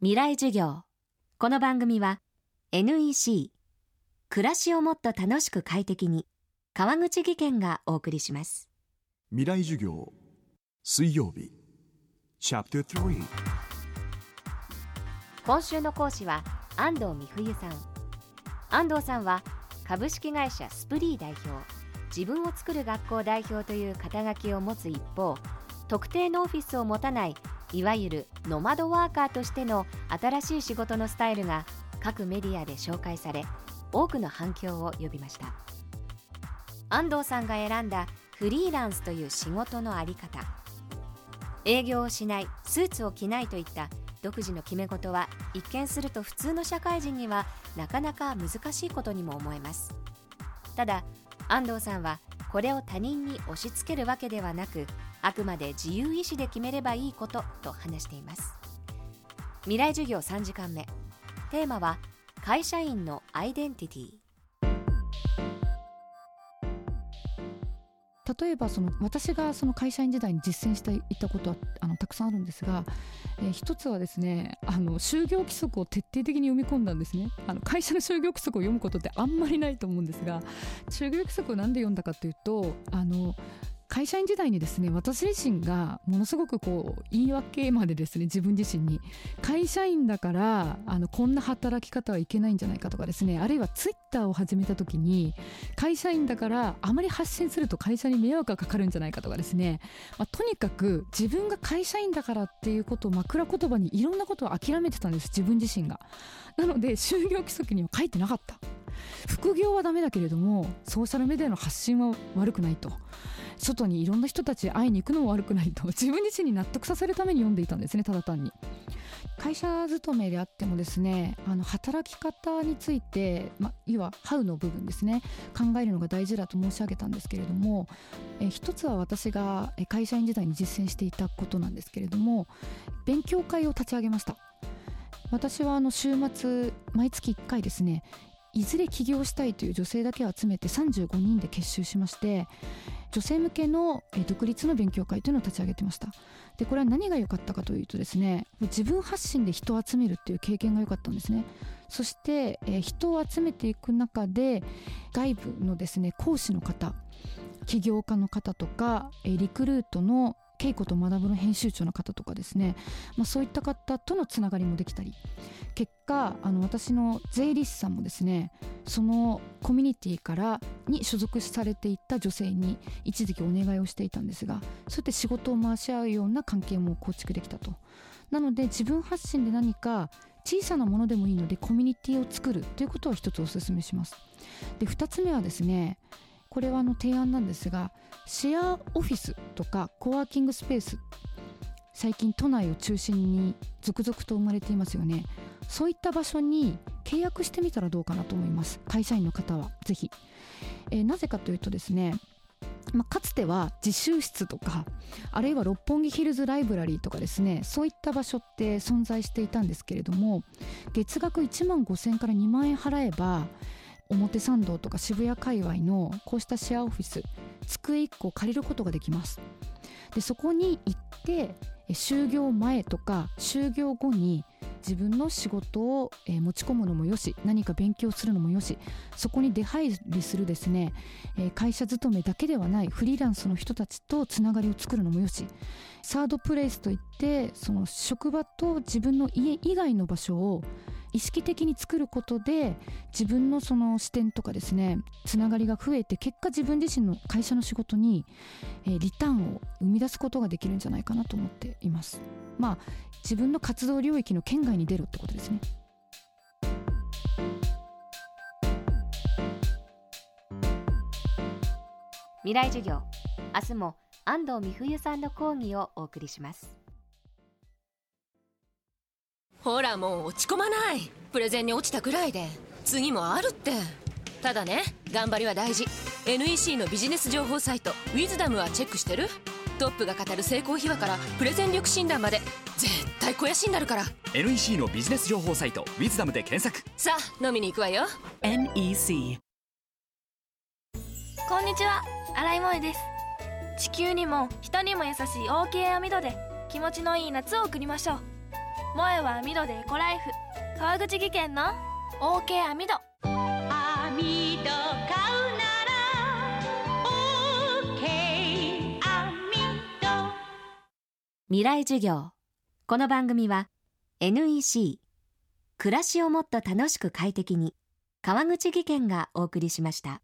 未来授業。この番組は NEC 暮らしをもっと楽しく快適に川口義賢がお送りします。未来授業水曜日。チャプター今週の講師は安藤美冬さん。安藤さんは株式会社スプリー代表。自分を作る学校代表という肩書きを持つ一方特定のオフィスを持たないいわゆるノマドワーカーとしての新しい仕事のスタイルが各メディアで紹介され多くの反響を呼びました。安藤さんが選んだフリーランスという仕事のあり方。営業をしないスーツを着ないといった独自の決め事は一見すると普通の社会人にはなかなか難しいことにも思えます。ただ安藤さんはこれを他人に押し付けるわけではなくあくまで自由意志で決めればいいことと話しています。未来授業3時間目。テーマは会社員のアイデンティティ。例えばその私がその会社員時代に実践していたことはあのたくさんあるんですが、えー、一つはですねあの就業規則を徹底的に読み込んだんですね。あの会社の就業規則を読むことってあんまりないと思うんですが就業規則を何で読んだかというとあの会社員時代にですね私自身がものすごくこう言い訳までですね自分自身に。会社員だからあのこんな働き方はいけないんじゃないかとかですねあるいはツイッターを始めた時に会社員だからあまり発信すると会社に迷惑がかかるんじゃないかとかですね、まあ、とにかく自分が会社員だからっていうことを枕言葉にいろんなことを諦めてたんです自分自身が。なので就業規則には書いてなかった。副業はダメだけれどもソーシャルメディアの発信は悪くないと。外にいろんな人たち会いに行くのも悪くないと 自分自身に納得させるために読んでいたんですねただ単に。会社勤めであってもですねあの働き方について、ま、いわハウの部分ですね考えるのが大事だと申し上げたんですけれどもえ一つは私が会社員時代に実践していたことなんですけれども勉強会を立ち上げました私はあの週末毎月1回ですねいずれ起業したいという女性だけを集めて35人で結集しまして女性向けの独立の勉強会というのを立ち上げてました。でこれは何が良かったかというとですね自分発信で人を集めるっていう経験が良かったんですね。そして、人を集めていく中で外部のですね講師の方起業家の方とかリクルートの稽古と学ぶの編集長の方とかですね、まあ、そういった方とのつながりもできたり結果あの私の税理士さんもですねそのコミュニティからに所属されていた女性に一時期お願いをしていたんですがそうやって仕事を回し合うような関係も構築できたと。なので自分発信で何か小さなものでもいいのでコミュニティを作るということを一つお勧めします。で2つ目はですねこれはあの提案なんですがシェアオフィスとかコワーキングスペース最近都内を中心に続々と生まれていますよね。そういった場所に契約してみたらどうかなと思います。会社員の方はぜひ、えー、なぜかというとですねまあ、かつては自習室とかあるいは六本木ヒルズライブラリーとかですねそういった場所って存在していたんですけれども月額1万5000円から2万円払えば表参道とか渋谷界隈のこうしたシェアオフィス机1個借りることができます。でそこに行って就業前とか就業後に自分の仕事を、持ち込むのもよし何か勉強するのもよしそこに出入りするですね、会社勤めだけではないフリーランスの人たちとつながりを作るのもよしサードプレイスといってその職場と自分の家以外の場所を意識的に作ることで自分のその視点とかですねつながりが増えて結果自分自身の会社の仕事に、えー、リターンを生み出すことができるんじゃないかなと思っています。まあ自分の活動領域の県外に出るってことですね。未来授業。明日も安藤美冬さんの講義をお送りします。ほらもう落ち込まない。プレゼンに落ちたくらいで。次もあるって。ただね頑張りは大事。NEC のビジネス情報サイト「ウィズダムはチェックしてる？トップが語る成功秘話からプレゼン力診断まで。絶対肥やしになるから。NEC のビジネス情報サイト「ウィズダムで検索。さあ飲みに行くわよ。NEC こんにちは。新井萌です。地球にも人にも優しい OK 網戸で気持ちのいい夏を送りましょう萌えは網戸でエコライフ。川口技研の OK 網戸網戸買うなら OK 網戸未来授業。この番組は NEC 暮らしをもっと楽しく快適に川口技研がお送りしました